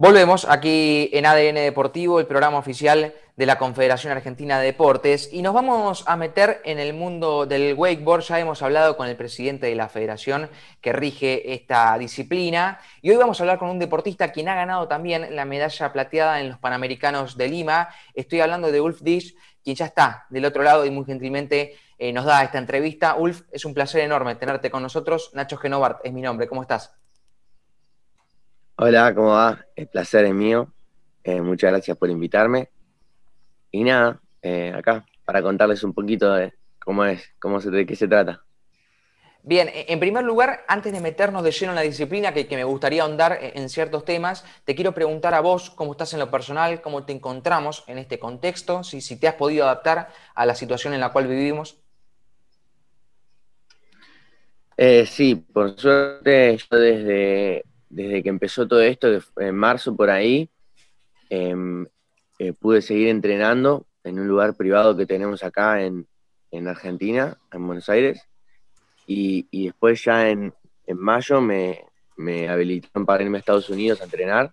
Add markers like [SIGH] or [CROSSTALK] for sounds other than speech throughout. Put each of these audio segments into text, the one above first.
Volvemos aquí en ADN Deportivo, el programa oficial de la Confederación Argentina de Deportes, y nos vamos a meter en el mundo del wakeboard. Ya hemos hablado con el presidente de la federación que rige esta disciplina, y hoy vamos a hablar con un deportista quien ha ganado también la medalla plateada en los Panamericanos de Lima. Estoy hablando de Ulf Dish, quien ya está del otro lado y muy gentilmente eh, nos da esta entrevista. Ulf, es un placer enorme tenerte con nosotros. Nacho Genovart es mi nombre. ¿Cómo estás? Hola, ¿cómo va? El placer es mío. Eh, muchas gracias por invitarme. Y nada, eh, acá para contarles un poquito de cómo es, cómo se, de qué se trata. Bien, e, en primer lugar, antes de meternos de lleno en la disciplina, que, me gustaría ahondar e, en ciertos temas, te quiero preguntar a vos cómo estás en lo personal, cómo te encontramos en este contexto, si, si te has podido adaptar a la situación en la cual vivimos. Eh, sí, por suerte yo desde desde que empezó todo esto, en marzo por ahí, em, eh, pude seguir entrenando en un lugar privado que tenemos acá en, Argentina, en Buenos Aires. Y, después ya en, mayo me, me, habilitaron para irme a Estados Unidos a entrenar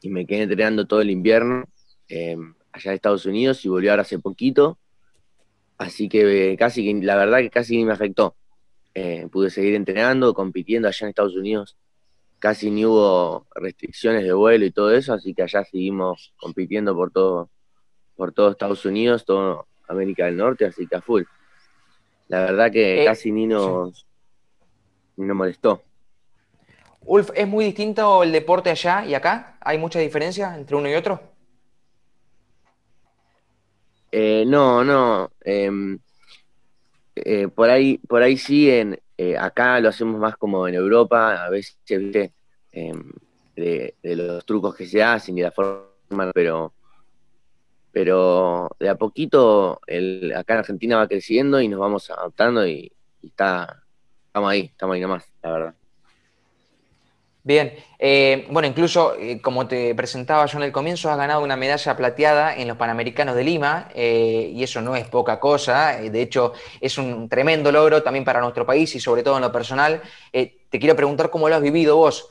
y me quedé entrenando todo el invierno em, allá en Estados Unidos y volví ahora hace poquito. Así que eh, casi, la verdad que casi me afectó. Eh, pude seguir entrenando, compitiendo allá en Estados Unidos casi ni hubo restricciones de vuelo y todo eso, así que allá seguimos compitiendo por todo, por todo Estados Unidos, todo América del Norte, así que a full. La verdad que eh, casi ni nos, ni nos molestó. Ulf, ¿es muy distinto el deporte allá y acá? ¿Hay mucha diferencia entre uno y otro? Eh, no, no. Em, eh, por ahí, por ahí sí, en, eh, acá lo hacemos más como en Europa, a veces em, de, los trucos que se hacen y la forma, pero, pero de a poquito el, acá en Argentina va creciendo y nos vamos adaptando y, y está, estamos ahí, estamos ahí nomás, la verdad. Bien, eh, bueno, incluso eh, como te presentaba yo en el comienzo, has ganado una medalla plateada en los Panamericanos de Lima eh, y eso no es poca cosa, de hecho es un tremendo logro también para nuestro país y sobre todo en lo personal. te quiero preguntar cómo lo has vivido vos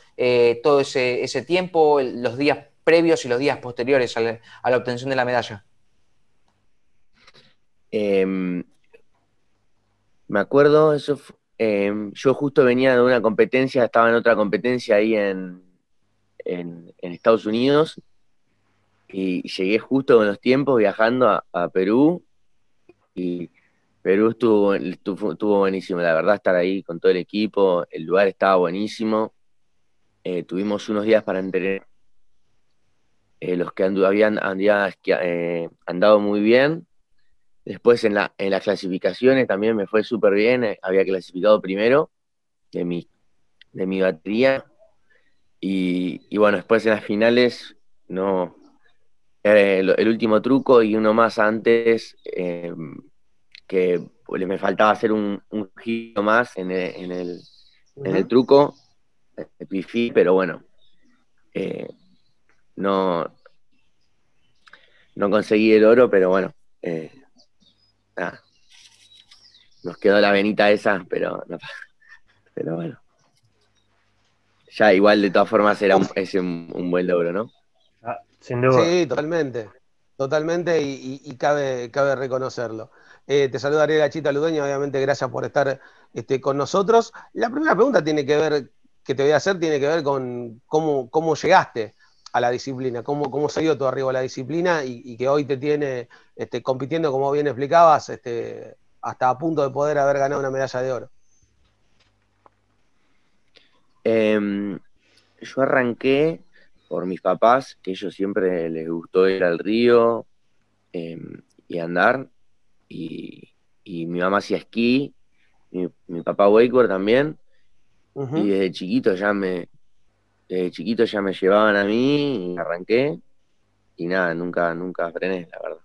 todo ese, tiempo, los días previos y los días posteriores a la, obtención de la medalla. Em, me acuerdo, eso fue Em, yo justo venía de una competencia, estaba en otra competencia ahí en, en, Estados Unidos y llegué justo con los tiempos viajando a, Perú y Perú estuvo, estuvo, buenísimo, la verdad, estar ahí con todo el equipo, el lugar estaba buenísimo, eh, tuvimos unos días para entrenar, eh, los que habían eh, andado muy bien Después en, la, en las clasificaciones también me fue súper bien, eh, había clasificado primero de mi, de mi batería. Y, bueno, después en las finales, no, el, último truco y uno más antes, em, que me faltaba hacer un, giro más en el, en el, en el truco, pifí, pero bueno, eh, no, no conseguí el oro, pero bueno, eh, nos quedó la venita esa, pero, [LAUGHS] pero bueno. Ya igual de todas formas era un, es un, buen logro, ¿no? Ah, sin duda. Sí, totalmente. Totalmente y, cabe, cabe reconocerlo. Eh, te saluda Ariel Chita Ludueña, obviamente gracias por estar este, con nosotros. La primera pregunta tiene que ver, que te voy a hacer, tiene que ver con cómo, cómo llegaste a la disciplina, cómo, cómo se dio tu arribo a la disciplina y, que hoy te tiene este, compitiendo, como bien explicabas, este, hasta a punto de poder haber ganado una medalla de oro. Em, yo arranqué por mis papás, que ellos siempre les gustó ir al río em, y andar, y, mi mamá hacía esquí, mi, papá wakeboard también, y desde chiquito ya me, desde chiquito ya me llevaban a mí y arranqué y nada, nunca, nunca frené, la verdad.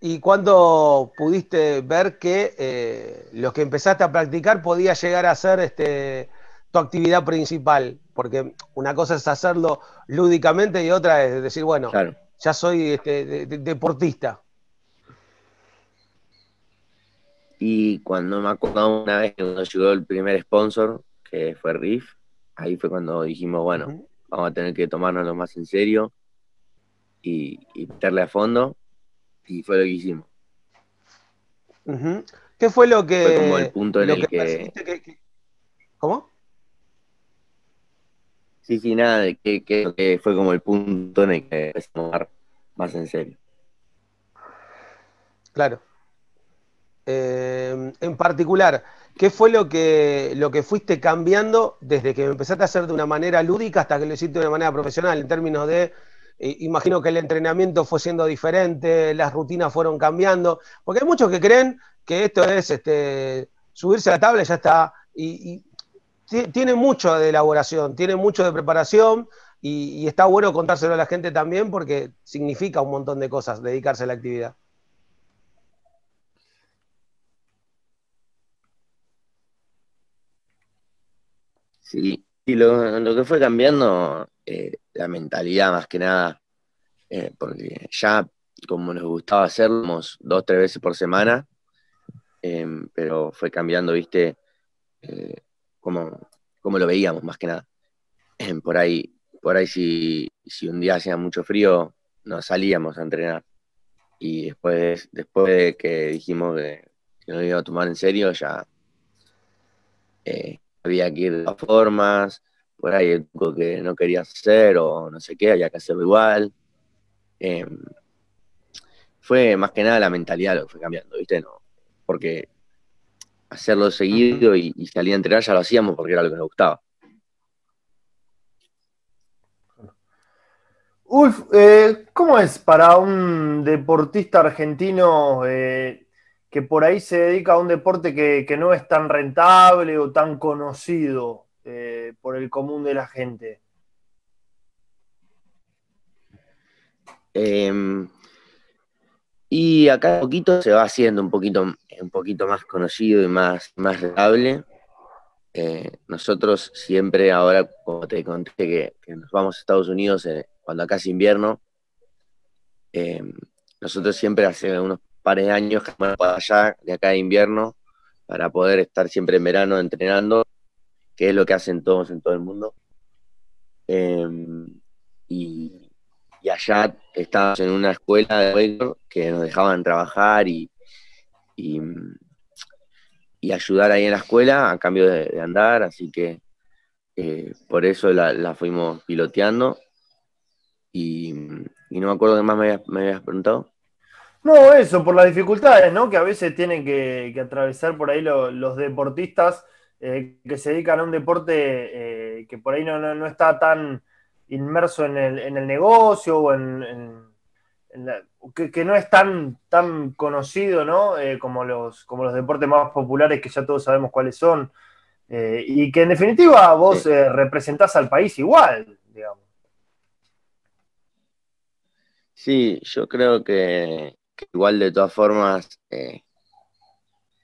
¿Y cuándo pudiste ver que eh, lo que empezaste a practicar podía llegar a ser este, tu actividad principal? Porque una cosa es hacerlo lúdicamente y otra es decir, bueno, ya soy este, deportista. Y cuando me acuerdo una vez cuando llegó el primer sponsor, que fue Riff, ahí fue cuando dijimos, bueno, vamos a tener que tomárnoslo más en serio y, meterle a fondo. Y fue lo que hicimos. ¿Qué fue lo que... Fue como el punto en el que... ¿Cómo? Sí, sí, nada, que, que, fue como el punto en el que empezamos a más en serio. Claro. Eh, en particular, ¿qué fue lo que, lo que fuiste cambiando desde que empezaste a hacer de una manera lúdica hasta que lo hiciste de una manera profesional? En términos de, eh, imagino que el entrenamiento fue siendo diferente, las rutinas fueron cambiando, porque hay muchos que creen que esto es este, subirse a la tabla y ya está. y tiene mucho de elaboración, tiene mucho de preparación y, está bueno contárselo a la gente también porque significa un montón de cosas dedicarse a la actividad. Sí, y lo, que fue cambiando, eh, la mentalidad más que nada, eh, porque ya como nos gustaba hacerlo, dos, tres veces por semana, eh, pero fue cambiando, viste, como, lo veíamos más que nada. Por ahí, por ahí si, si un día hacía mucho frío, nos salíamos a entrenar. Y después, después de que dijimos que, no lo iba a tomar en serio, ya eh, había que ir de todas formas, por ahí algo que no quería hacer o no sé qué, había que hacerlo igual. Em, fue más que nada la mentalidad lo que fue cambiando, ¿viste? No, porque hacerlo seguido y, salir a entrenar ya lo hacíamos porque era lo que nos gustaba. Ulf, eh, ¿cómo es para un deportista argentino eh, que por ahí se dedica a un deporte que, no es tan rentable o tan conocido eh, por el común de la gente? Em, y acá poquito se va haciendo un poquito, un poquito más conocido y más, más rentable. Eh, nosotros siempre, ahora, como te conté que, nos vamos a Estados Unidos eh, cuando acá es invierno, eh, nosotros siempre hace unos pares de años que para allá, de acá de invierno, para poder estar siempre en verano entrenando, que es lo que hacen todos en todo el mundo. y, y allá estábamos en una escuela de que nos dejaban trabajar y, y, ayudar ahí en la escuela a cambio de, andar, así que eh, por eso la, fuimos piloteando y, no me acuerdo qué más me habías, preguntado. No, eso, por las dificultades, ¿no? Que a veces tienen que, atravesar por ahí los deportistas eh, que se dedican a un deporte eh, que por ahí no, no está tan inmerso en el, en el negocio o en, que, no es tan, tan conocido ¿no? Eh, como, los, como los deportes más populares que ya todos sabemos cuáles son. Y que en definitiva vos representás al país igual, digamos. Sí, yo creo que, igual de todas formas,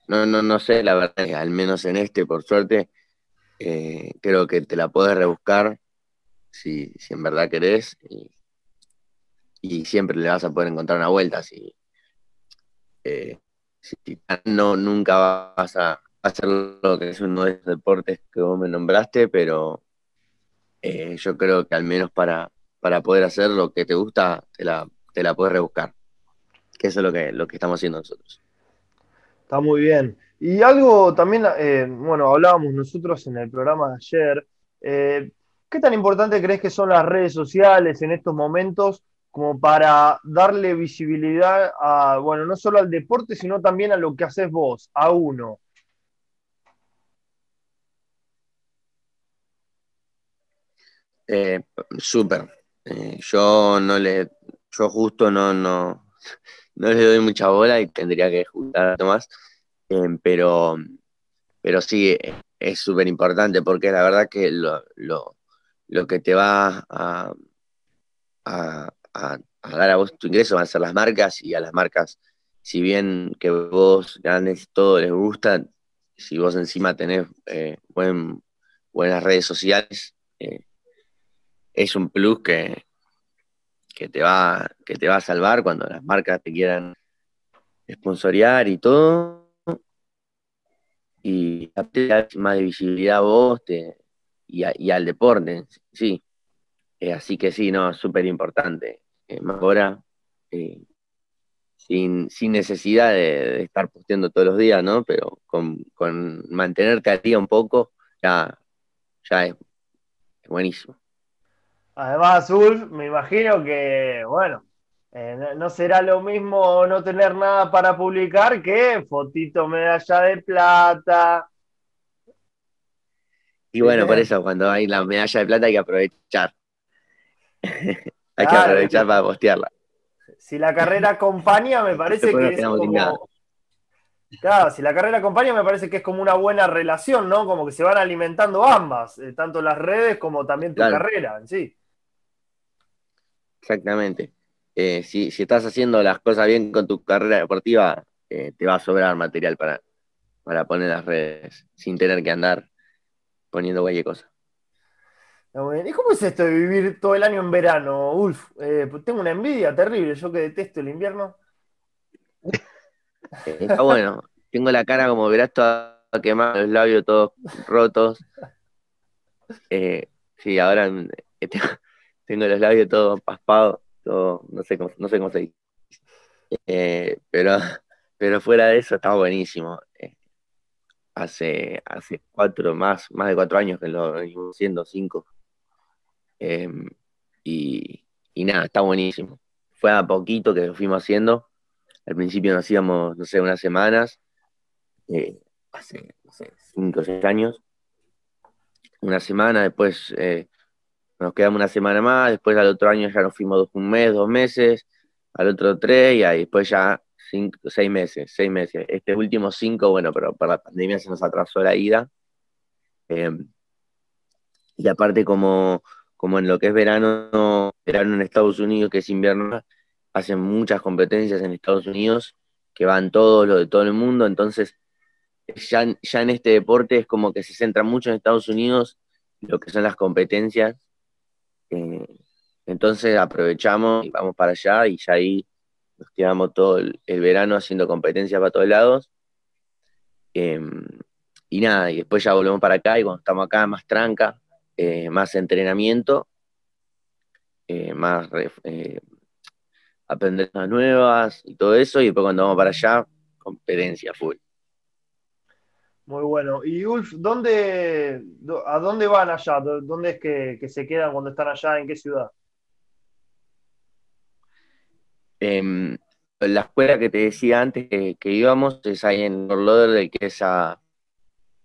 no, no, no sé, la verdad, al menos en este, por suerte, creo que te la puedes rebuscar si, en verdad querés, y, siempre le vas a poder encontrar una vuelta. Si, eh, no, nunca vas a hacer lo que es uno de esos deportes que vos me nombraste, pero eh, yo creo que al menos para, para poder hacer lo que te gusta, te la, te la puedes rebuscar. Que eso es lo que, lo que estamos haciendo nosotros. Está muy bien. Y algo también, eh, bueno, hablábamos nosotros en el programa de ayer, ¿Qué tan importante crees que son las redes sociales en estos momentos como para darle visibilidad a, bueno, no solo al deporte, sino también a lo que haces vos, a uno? Eh, súper. Eh, yo no le, yo justo no, no, no le doy mucha bola y tendría que juntar más, eh, pero, pero sí, es súper importante porque la verdad que lo, lo que te va a, dar a vos tu ingreso van a ser las marcas y a las marcas, si bien que vos ganes todo les gusta, si vos encima tenés eh, buenas redes sociales, eh, es un plus que, que, te va, que te va a salvar cuando las marcas te quieran sponsorear y todo. Y más de visibilidad a vos, te, y, al deporte, sí. Eh, así que sí, no, súper importante. Eh, ahora, sin, necesidad de, estar posteando todos los días, ¿no? Pero con, mantenerte a día un poco, ya, ya es, buenísimo. Además, Ulf, me imagino que, bueno, eh, no será lo mismo no tener nada para publicar que fotito medalla de plata. Y bueno, por eso cuando hay la medalla de plata hay que aprovechar. [LAUGHS] hay que aprovechar para postearla si la carrera acompaña, me [LAUGHS] parece que es como... Claro, si la carrera acompaña, me parece que es como una buena relación, ¿no? Como que se van alimentando ambas, eh, tanto las redes como también tu carrera en sí. Exactamente. Eh, si, estás haciendo las cosas bien con tu carrera deportiva, eh, te va a sobrar material para, para poner las redes, sin tener que andar poniendo cualquier cosa. ¿Y cómo es esto de vivir todo el año en verano, Ulf? Eh, pues tengo una envidia terrible, yo que detesto el invierno. Está bueno. Tengo la cara, como verás, toda quemada, los labios todos rotos. Eh, sí, ahora eh, tengo, los labios todos paspados, todo, no sé cómo, no sé cómo se dice. pero, [LAUGHS] pero fuera de eso, está buenísimo. hace, hace cuatro, más, más de cuatro años que lo venimos haciendo, cinco. Em, y, nada, está buenísimo. Fue a poquito que lo fuimos haciendo. Al principio nos íbamos, no sé, unas semanas, eh, hace, no sé, cinco o seis años. Una semana, después eh, nos quedamos una semana más, después al otro año ya nos fuimos un mes, dos meses, al otro tres, y ahí después ya cinco, seis meses, seis meses. Este último cinco, bueno, pero por la pandemia se nos atrasó la ida. Em, y aparte como como en lo que es verano, verano en Estados Unidos, que es invierno, hacen muchas competencias en Estados Unidos, que van todos los de todo el mundo, entonces ya, ya en este deporte es como que se centra mucho en Estados Unidos lo que son las competencias. Eh, entonces aprovechamos y vamos para allá y ya ahí nos quedamos todo el, verano haciendo competencias para todos lados. Em, y nada, y después ya volvemos para acá y cuando estamos acá más tranca, eh, más entrenamiento, eh, más aprender cosas nuevas y todo eso, y después cuando vamos para allá, competencia full. Muy bueno. Y Ulf, ¿dónde, ¿a dónde van allá? ¿Dónde es que, se quedan cuando están allá? ¿En qué ciudad? Em, la escuela que te decía antes que, íbamos es ahí en Orlodder, que es a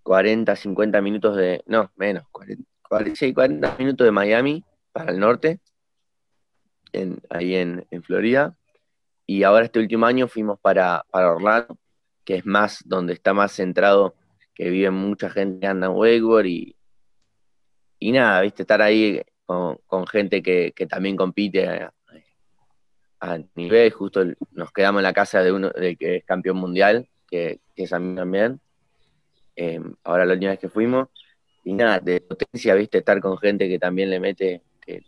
40, 50 minutos de. No, menos, 40, 40 minutos de Miami para el norte, ahí en, Florida. Y ahora este último año fuimos para, Orlando, que es más, donde está más centrado, que vive mucha gente que anda en wakeboard y, y nada, viste, estar ahí con, gente que, también compite a, nivel, justo nos quedamos en la casa de uno de que es campeón mundial, que, es a mí también. Eh, ahora la última vez que fuimos, y nada, de potencia, viste, estar con gente que también le mete que,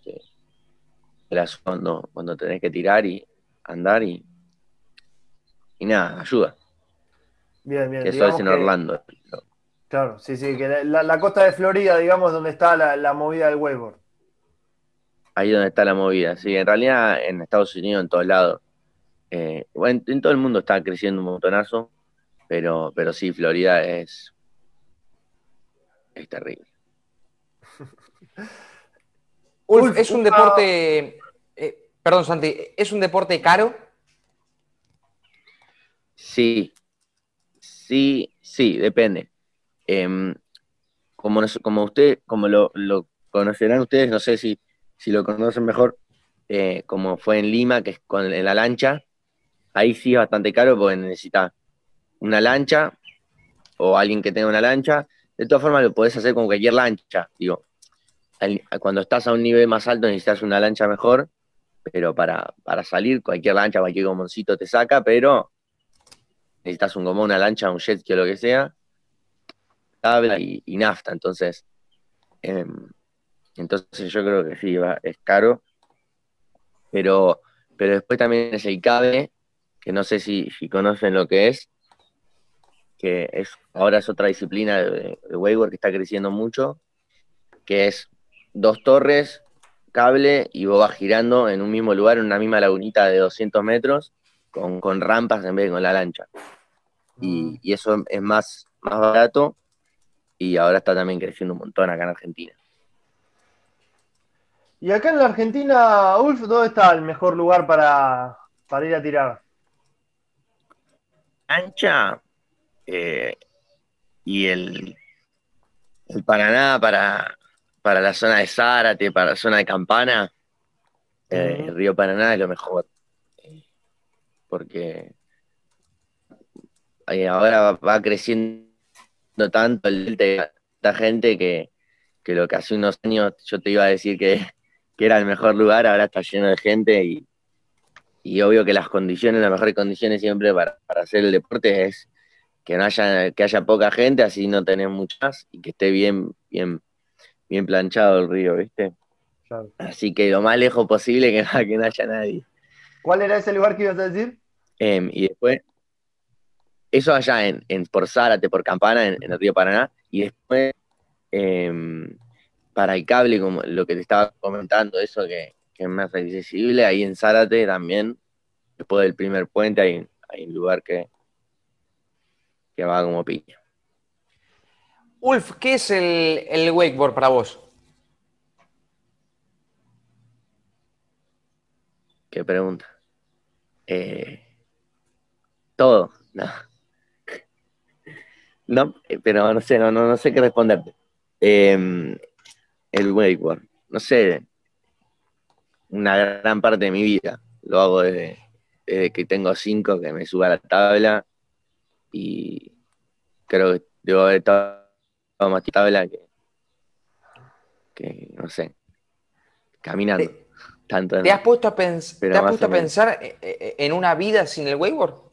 cuando, cuando tenés que tirar y andar y, y nada, ayuda. Bien, bien. Eso es en Orlando. Claro, sí, sí, que la, costa de Florida, digamos, donde está la, movida del wakeboard. Ahí donde está la movida, sí, en realidad en Estados Unidos, en todos lados. Eh, bueno, en, todo el mundo está creciendo un montonazo, pero, pero sí, Florida es es terrible. [LAUGHS] Ulf, es un deporte, eh, perdón Santi, ¿es un deporte caro? Sí, sí, sí, depende. Em, como, como usted, como lo, conocerán ustedes, no sé si, si lo conocen mejor, eh, como fue en Lima, que es con en la lancha, ahí sí es bastante caro porque necesita una lancha o alguien que tenga una lancha de todas formas, lo podés hacer con cualquier lancha. Digo, cuando estás a un nivel más alto necesitas una lancha mejor, pero para, salir, cualquier lancha, cualquier gomoncito te saca, pero necesitas un gomón, una lancha, un jet que lo que sea, tabla y, nafta. Entonces, em, entonces yo creo que sí, es caro. Pero, pero después también es el cabe, que no sé si, si conocen lo que es, que es, ahora es otra disciplina de, de que está creciendo mucho, que es dos torres cable y vos vas girando en un mismo lugar, en una misma lagunita de 200 metros, con, rampas en vez de con la lancha. Y, y, eso es más, más barato y ahora está también creciendo un montón acá en Argentina. Y acá en la Argentina, Ulf, ¿dónde está el mejor lugar para, ir a tirar? Ancha eh, y el, el Paraná para, para la zona de Zárate, para la zona de Campana, eh, el río Paraná es lo mejor. Porque ahora va creciendo tanto el de esta gente que, que, lo que hace unos años yo te iba a decir que, que era el mejor lugar, ahora está lleno de gente y, y obvio que las condiciones, las mejores condiciones siempre para, hacer el deporte es que no haya, que haya poca gente, así no tenés muchas, y que esté bien, bien, bien planchado el río, ¿viste? Así que lo más lejos posible que, que no haya nadie. ¿Cuál era ese lugar que ibas a decir? Em, y después, eso allá en, en por Zárate, por Campana, en, el río Paraná, y después em, para el cable, como lo que te estaba comentando, eso que, es más accesible, ahí en Zárate también, después del primer puente hay, hay un lugar que, que va como piña. Ulf, ¿qué es el, el wakeboard para vos? Qué pregunta. Eh, todo, no. No, eh, pero no sé, no, no, no sé qué responderte. Eh, el wakeboard. No sé, una gran parte de mi vida. Lo hago desde, que tengo cinco, que me suba a la tabla y creo que debo haber estado más tabla que, que no sé, caminando. ¿Te, tanto ¿te has puesto a, ¿te has puesto a pensar eh, eh, en una vida sin el wakeboard?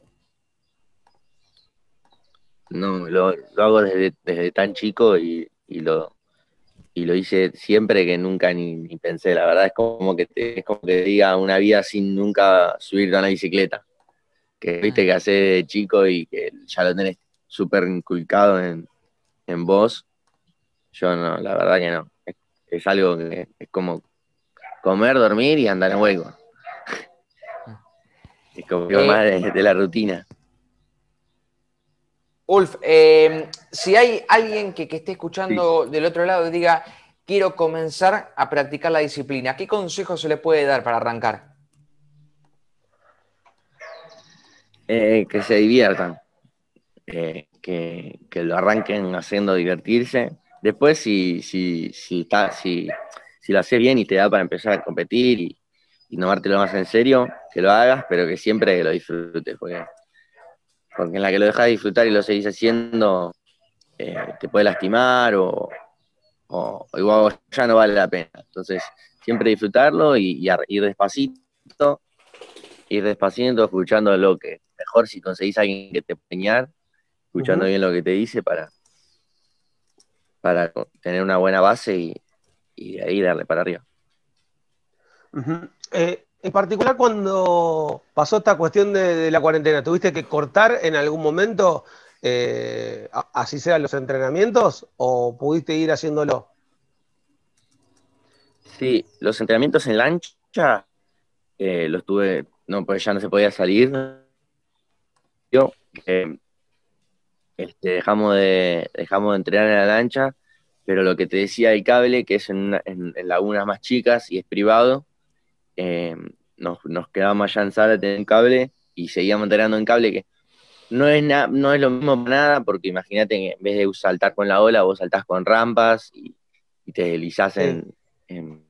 No, lo, hago desde, desde tan chico y, y lo, y lo hice siempre que nunca ni, pensé. La verdad es como que te, es como que diga una vida sin nunca subirte a una bicicleta. Que viste que hace de chico y que ya lo tenés súper inculcado en, en vos. Yo no, la verdad que no. Es, algo que es como comer, dormir y andar en hueco. Es como eh, más de, la rutina. Ulf, eh, si hay alguien que, esté escuchando del otro lado y diga, quiero comenzar a practicar la disciplina, ¿qué consejo se le puede dar para arrancar? Eh, que se diviertan, eh, que, lo arranquen haciendo divertirse. Después, si, si, si, está, si, si lo haces bien y te da para empezar a competir y, y tomártelo más en serio, que lo hagas, pero que siempre lo disfrutes, porque porque en la que lo dejas de disfrutar y lo seguís haciendo, eh, te puede lastimar o, igual ya no vale la pena. Entonces, siempre disfrutarlo y, ir despacito, ir despacito, escuchando lo que mejor si conseguís a alguien que te puede escuchando bien lo que te dice para, para tener una buena base y, de ahí darle para arriba. En particular cuando pasó esta cuestión de, la cuarentena, ¿tuviste que cortar en algún momento, eh, así sean los entrenamientos, o pudiste ir haciéndolo? Sí, los entrenamientos en lancha eh, los tuve, no, pues ya no se podía salir. Yo, este, dejamos, de, dejamos de entrenar en la lancha, pero lo que te decía el cable, que es en lagunas más chicas y es privado, eh, nos, nos, quedamos allá en sala en cable y seguíamos entrenando en cable que no es, no es lo mismo para nada, porque imagínate que en vez de saltar con la ola, vos saltás con rampas y, te deslizás en, en,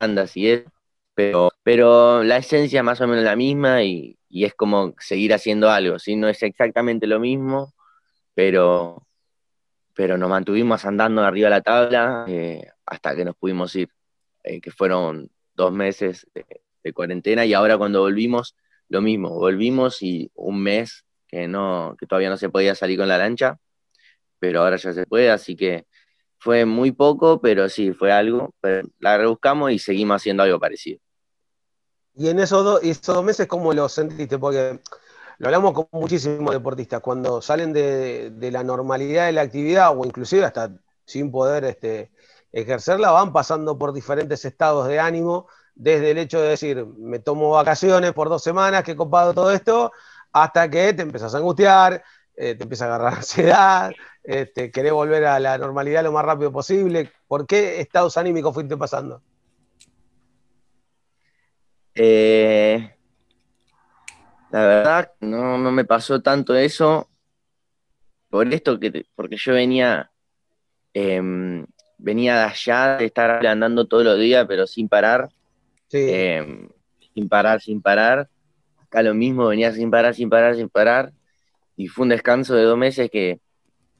bandas y eso. Pero, pero la esencia es más o menos la misma y, es como seguir haciendo algo. ¿sí? No es exactamente lo mismo, pero, pero nos mantuvimos andando arriba de la tabla eh, hasta que nos pudimos ir, eh, que fueron dos meses de, cuarentena y ahora cuando volvimos, lo mismo, volvimos y un mes que, no, que todavía no se podía salir con la lancha, pero ahora ya se puede, así que fue muy poco, pero sí, fue algo, la rebuscamos y seguimos haciendo algo parecido. Y en esos, dos meses, ¿cómo lo sentiste? Porque lo hablamos con muchísimos deportistas, cuando salen de, de, la normalidad de la actividad o inclusive hasta sin poder este, ejercerla, van pasando por diferentes estados de ánimo, desde el hecho de decir, me tomo vacaciones por dos semanas, que he copado todo esto, hasta que te empiezas a angustiar, eh, te empieza a agarrar [LAUGHS] ansiedad, este, querés volver a la normalidad lo más rápido posible. ¿Por qué estados anímicos fuiste pasando? Eh, la verdad, no, me pasó tanto eso por esto, que, porque yo venía, em, venía de allá, de estar andando todos los días, pero sin parar. Em, sin parar, sin parar. Acá lo mismo, venía sin parar, sin parar, sin parar. Y fue un descanso de dos meses que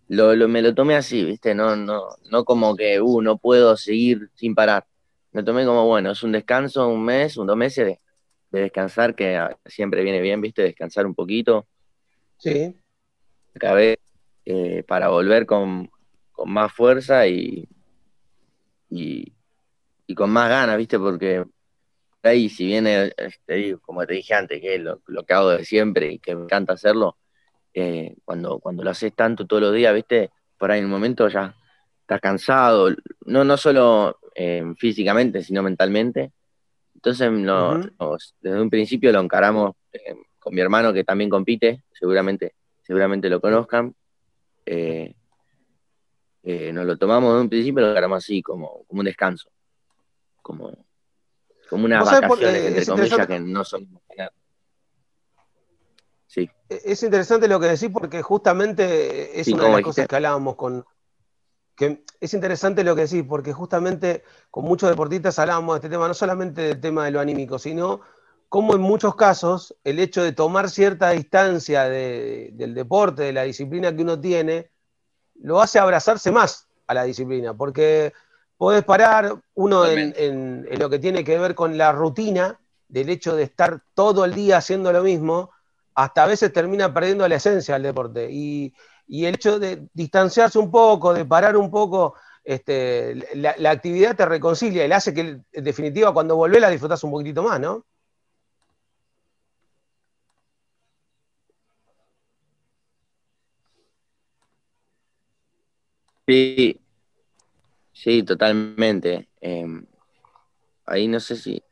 lo, me lo tomé así, ¿viste? No, no, no como que, uh, no puedo seguir sin parar. Me tomé como, bueno, es un descanso, un mes, un dos meses de, descansar, que siempre viene bien, ¿viste? Descansar un poquito. Sí. Acabé eh, para volver con, más fuerza y, y, con más ganas, ¿viste? Porque ahí, si viene, este, como te dije antes, que es lo, lo, que hago de siempre y que me encanta hacerlo, eh, cuando, cuando lo haces tanto todos los días, ¿viste? Por ahí en un momento ya estás cansado, no, no solo eh, físicamente, sino mentalmente. Entonces, desde un principio lo encaramos eh, con mi hermano que también compite, seguramente, seguramente lo conozcan. Nos lo tomamos desde un principio lo encaramos así, como, como un descanso, como, como unas vacaciones, entre comillas, que no son e-, es interesante lo que decís porque justamente es una de las cosas que hablábamos con... Que es interesante lo que decís porque justamente con muchos deportistas hablábamos de este tema, no solamente del tema de lo anímico, sino como en muchos casos el hecho de tomar cierta distancia del deporte, de la disciplina que uno tiene, lo hace abrazarse más a la disciplina, porque podés parar uno en, en, lo que tiene que ver con la rutina, del hecho de estar todo el día haciendo lo mismo, hasta a veces termina perdiendo la esencia del deporte. Y, el hecho de distanciarse un poco, de parar un poco, este, la, actividad te reconcilia y le hace que, en definitiva, cuando volvés la disfrutás un poquitito más, ¿no? Sí, sí, totalmente. Em, ahí no sé si.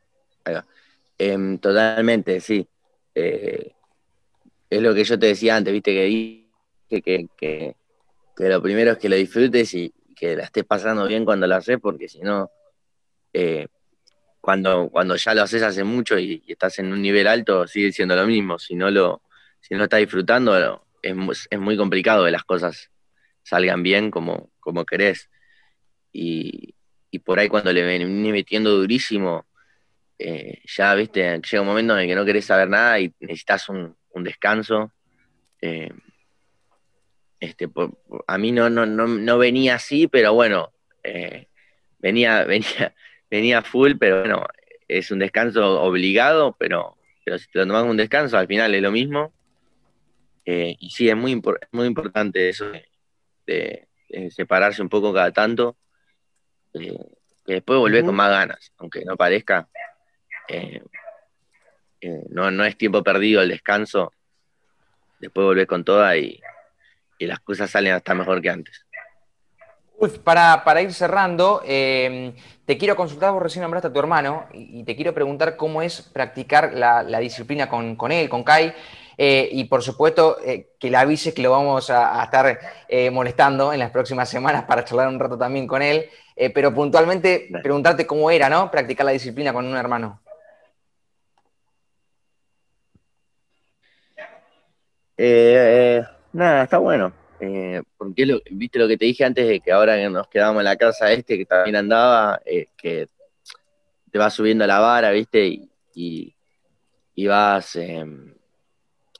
Em, totalmente, sí. Eh, es lo que yo te decía antes, viste, que que, que, lo primero es que lo disfrutes y que la estés pasando bien cuando lo haces, porque si no, eh, cuando, cuando ya lo haces hace mucho y, estás en un nivel alto, sigue siendo lo mismo. Si no lo, si no estás disfrutando, es, es muy complicado que las cosas salgan bien como, como querés. Y, y por ahí cuando le venís metiendo durísimo, eh, ya, viste, llega un momento en el que no querés saber nada y necesitas un, un descanso. Eh, este, a mí no, no, no, venía así, pero bueno, eh, venía, [LAUGHS] venía, venía full, pero bueno, es un descanso obligado, pero, pero si te lo tomas un descanso, al final es lo mismo. Y sí, es muy, muy importante eso de, separarse un poco cada tanto, que después volver con más ganas, aunque no parezca. Eh, no, no es tiempo perdido el descanso, después volvés con toda y, las cosas salen hasta mejor que antes. para, ir cerrando, eh, te quiero consultar, vos recién nombraste a tu hermano y, te quiero preguntar cómo es practicar la, disciplina con, él, con Kai, eh, y por supuesto que le avises que lo vamos a, a estar molestando en las próximas semanas para charlar un rato también con él, pero puntualmente preguntarte cómo era, ¿no? Practicar la disciplina con un hermano. Eh, nada, está bueno. Eh, porque viste lo que te dije antes de que ahora que nos quedamos en la casa este, que también andaba, eh, que te vas subiendo la vara, viste, y, y, vas,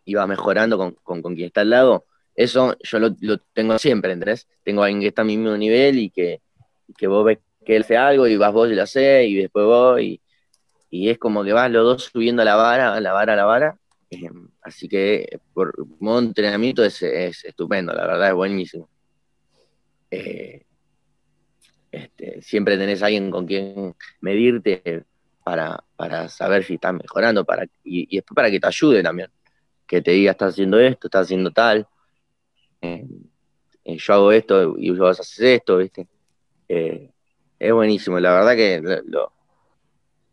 em, mejorando con, con, quien está al lado. Eso yo lo, tengo siempre, ¿entendés? Tengo a alguien que está a mi mismo nivel y que, que vos ves que él hace algo y vas vos y lo haces y después vos y, y es como que vas los dos subiendo la vara, la vara, la vara eh, así que por modo entrenamiento es, estupendo, la verdad es buenísimo. Eh, este, siempre tenés alguien con quien medirte para, saber si estás mejorando para, y, después para que te ayude también. Que te diga, estás haciendo esto, estás haciendo tal. Eh, yo hago esto y vos haces esto, ¿viste? es buenísimo. La verdad que lo,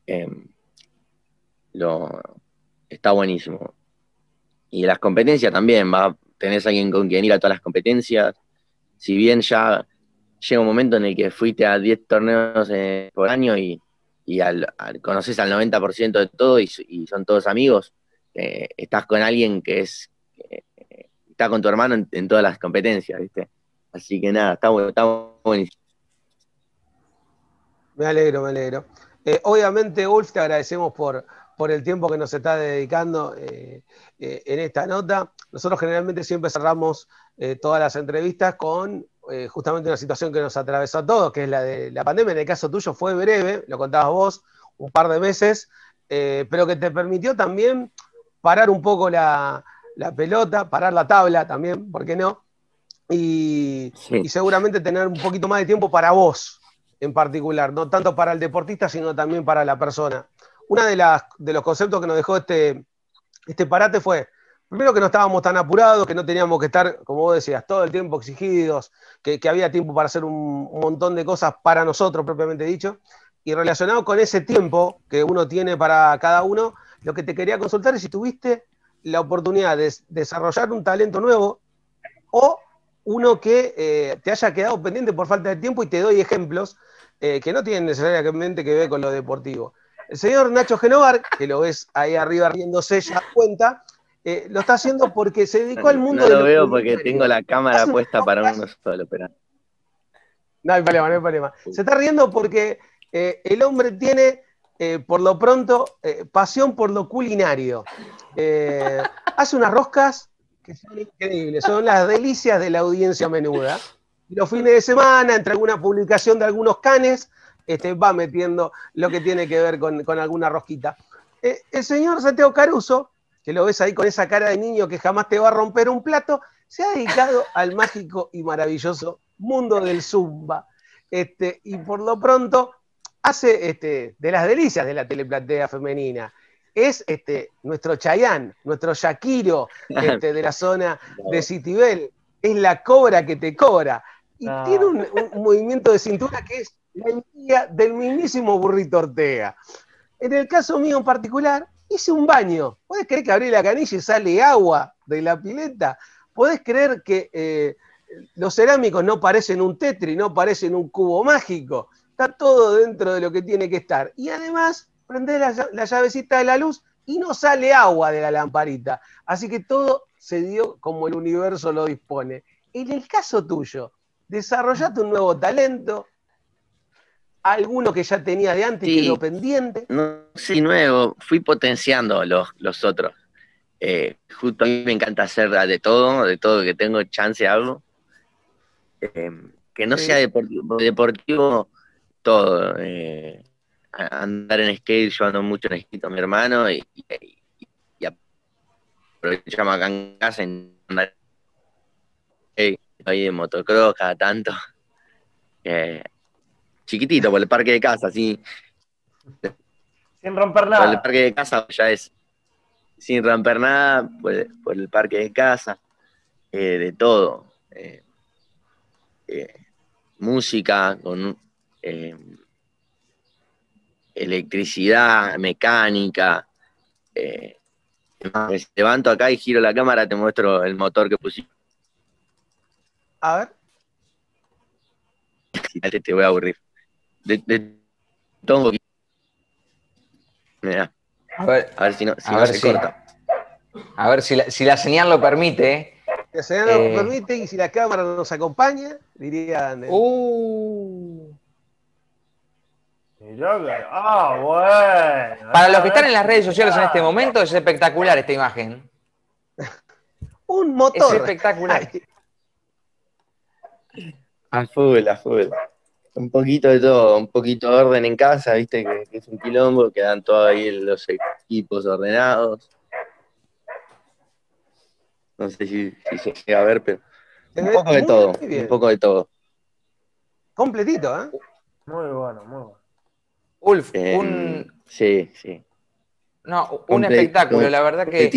em, lo, está buenísimo. Y las competencias también, va, tenés alguien con quien ir a todas las competencias. Si bien ya llega un momento en el que fuiste a 10 torneos eh, por año y, al, conoces al 90% de todo y, son todos amigos, eh, estás con alguien que es está con tu hermano en, todas las competencias, ¿viste? Así que nada, está, está buenísimo. Me alegro, me alegro. Eh, obviamente, Ulf, te agradecemos por, por el tiempo que nos está dedicando en esta nota. Nosotros generalmente siempre cerramos todas las entrevistas con eh, justamente una situación que nos atravesó a todos, que es la de la pandemia. En el caso tuyo fue breve, lo contabas vos, un par de meses, eh, pero que te permitió también parar un poco la, pelota, parar la tabla también, ¿por qué no? Y, seguramente tener un poquito más de tiempo para vos en particular, no tanto para el deportista, sino también para la persona. Uno de, de los conceptos que nos dejó este, este parate fue Primero que no estábamos tan apurados, que no teníamos que estar, como vos decías, todo el tiempo exigidos, que, había tiempo para hacer un, montón de cosas para nosotros, propiamente dicho. Y relacionado con ese tiempo que uno tiene para cada uno, lo que te quería consultar es si tuviste la oportunidad de desarrollar un talento nuevo o uno que eh, te haya quedado pendiente por falta de tiempo y te doy ejemplos eh, que no tienen necesariamente que ver con lo deportivo. El señor Nacho Genovar, que lo ves ahí arriba riéndose, ya cuenta eh, lo está haciendo porque se dedicó al mundo no lo veo porque tengo la cámara puesta para uno solo, pero... No hay problema, no hay problema. Se está riendo porque el hombre tiene, eh, por lo pronto, pasión por lo culinario. hace unas roscas que son increíbles, son las delicias de la audiencia menuda. Y los fines de semana, entre alguna publicación de algunos canes, este, va metiendo lo que tiene que ver con, con alguna rosquita. el señor Santiago Caruso, que lo ves ahí con esa cara de niño que jamás te va a romper un plato, se ha dedicado al mágico y maravilloso mundo del zumba. Este, y por lo pronto hace este, de las delicias de la teleplatea femenina. Es este, nuestro Chayán, nuestro Shakiro este, de la zona de Citibel. Es la cobra que te cobra. Y tiene un, movimiento de cintura que es la envidia del mismísimo burrito Ortega. En el caso mío en particular, hice un baño. ¿Puedes creer que abrí la canilla y sale agua de la pileta? ¿Puedes creer que eh, los cerámicos no parecen un tetri, no parecen un cubo mágico? Está todo dentro de lo que tiene que estar. Y además, prende la, llavecita de la luz y no sale agua de la lamparita. Así que todo se dio como el universo lo dispone. En el caso tuyo, desarrollaste un nuevo talento, alguno que ya tenía de antes y quedó pendiente. No, sí, nuevo, fui potenciando los, los otros. Eh, justo a mí me encanta hacer de todo, de todo que tengo chance algo. Eh, que no sea deportivo, deportivo todo. Eh, andar en skate, yo ando mucho en skate con mi hermano y, y, y aprovechamos acá en casa en andar ahí en motocross cada tanto [LAUGHS] chiquitito, por el parque de casa, así. Sin romper nada. Por el parque de casa ya es. Sin romper nada, por, el parque de casa, eh, de todo. Eh, eh, música, con electricidad, mecánica. levanto acá y giro la cámara, te muestro el motor que pusiste. A ver. Te voy a aburrir de, todo Mira. A ver, a ver si no, si no se corta. A ver si la, si la señal lo permite. Si la señal lo eh, permite y si la cámara nos acompaña, dirían. Uh. Ah, bueno. Para los que están en las redes sociales en este momento, es espectacular esta imagen. Un motor. Es espectacular. A full, a full un poquito de todo, un poquito de orden en casa, viste que, es un quilombo, quedan todos ahí los equipos ordenados. No sé si, se llega a ver, pero un poco de todo, un poco de todo. Completito, ¿eh? Muy bueno, muy bueno. Ulf, em, un... Sí, sí. No, un espectáculo, la verdad que...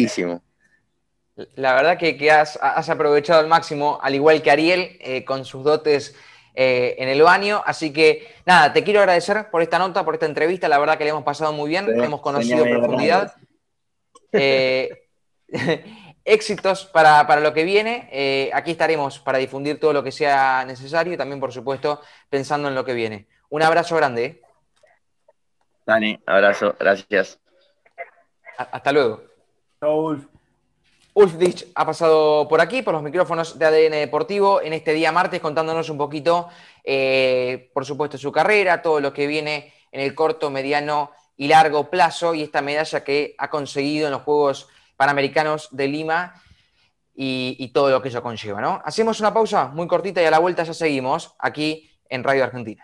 La verdad que, has, aprovechado al máximo, al igual que Ariel, eh, con sus dotes eh, en el baño. Así que nada, te quiero agradecer por esta nota, por esta entrevista. La verdad que le hemos pasado muy bien, hemos conocido profundidad. [LAUGHS] Eh, [LAUGHS] éxitos para, lo que viene. Eh, aquí estaremos para difundir todo lo que sea necesario y también, por supuesto, pensando en lo que viene. Un abrazo grande. Dani, abrazo, gracias. Hasta luego. Ulf. Ulf Dich ha pasado por aquí, por los micrófonos de ADN Deportivo, en este día martes, contándonos un poquito, eh, por supuesto, su carrera, todo lo que viene en el corto, mediano y largo plazo, y esta medalla que ha conseguido en los Juegos Panamericanos de Lima y, y todo lo que ello conlleva. ¿no? Hacemos una pausa muy cortita y a la vuelta ya seguimos aquí en Radio Argentina.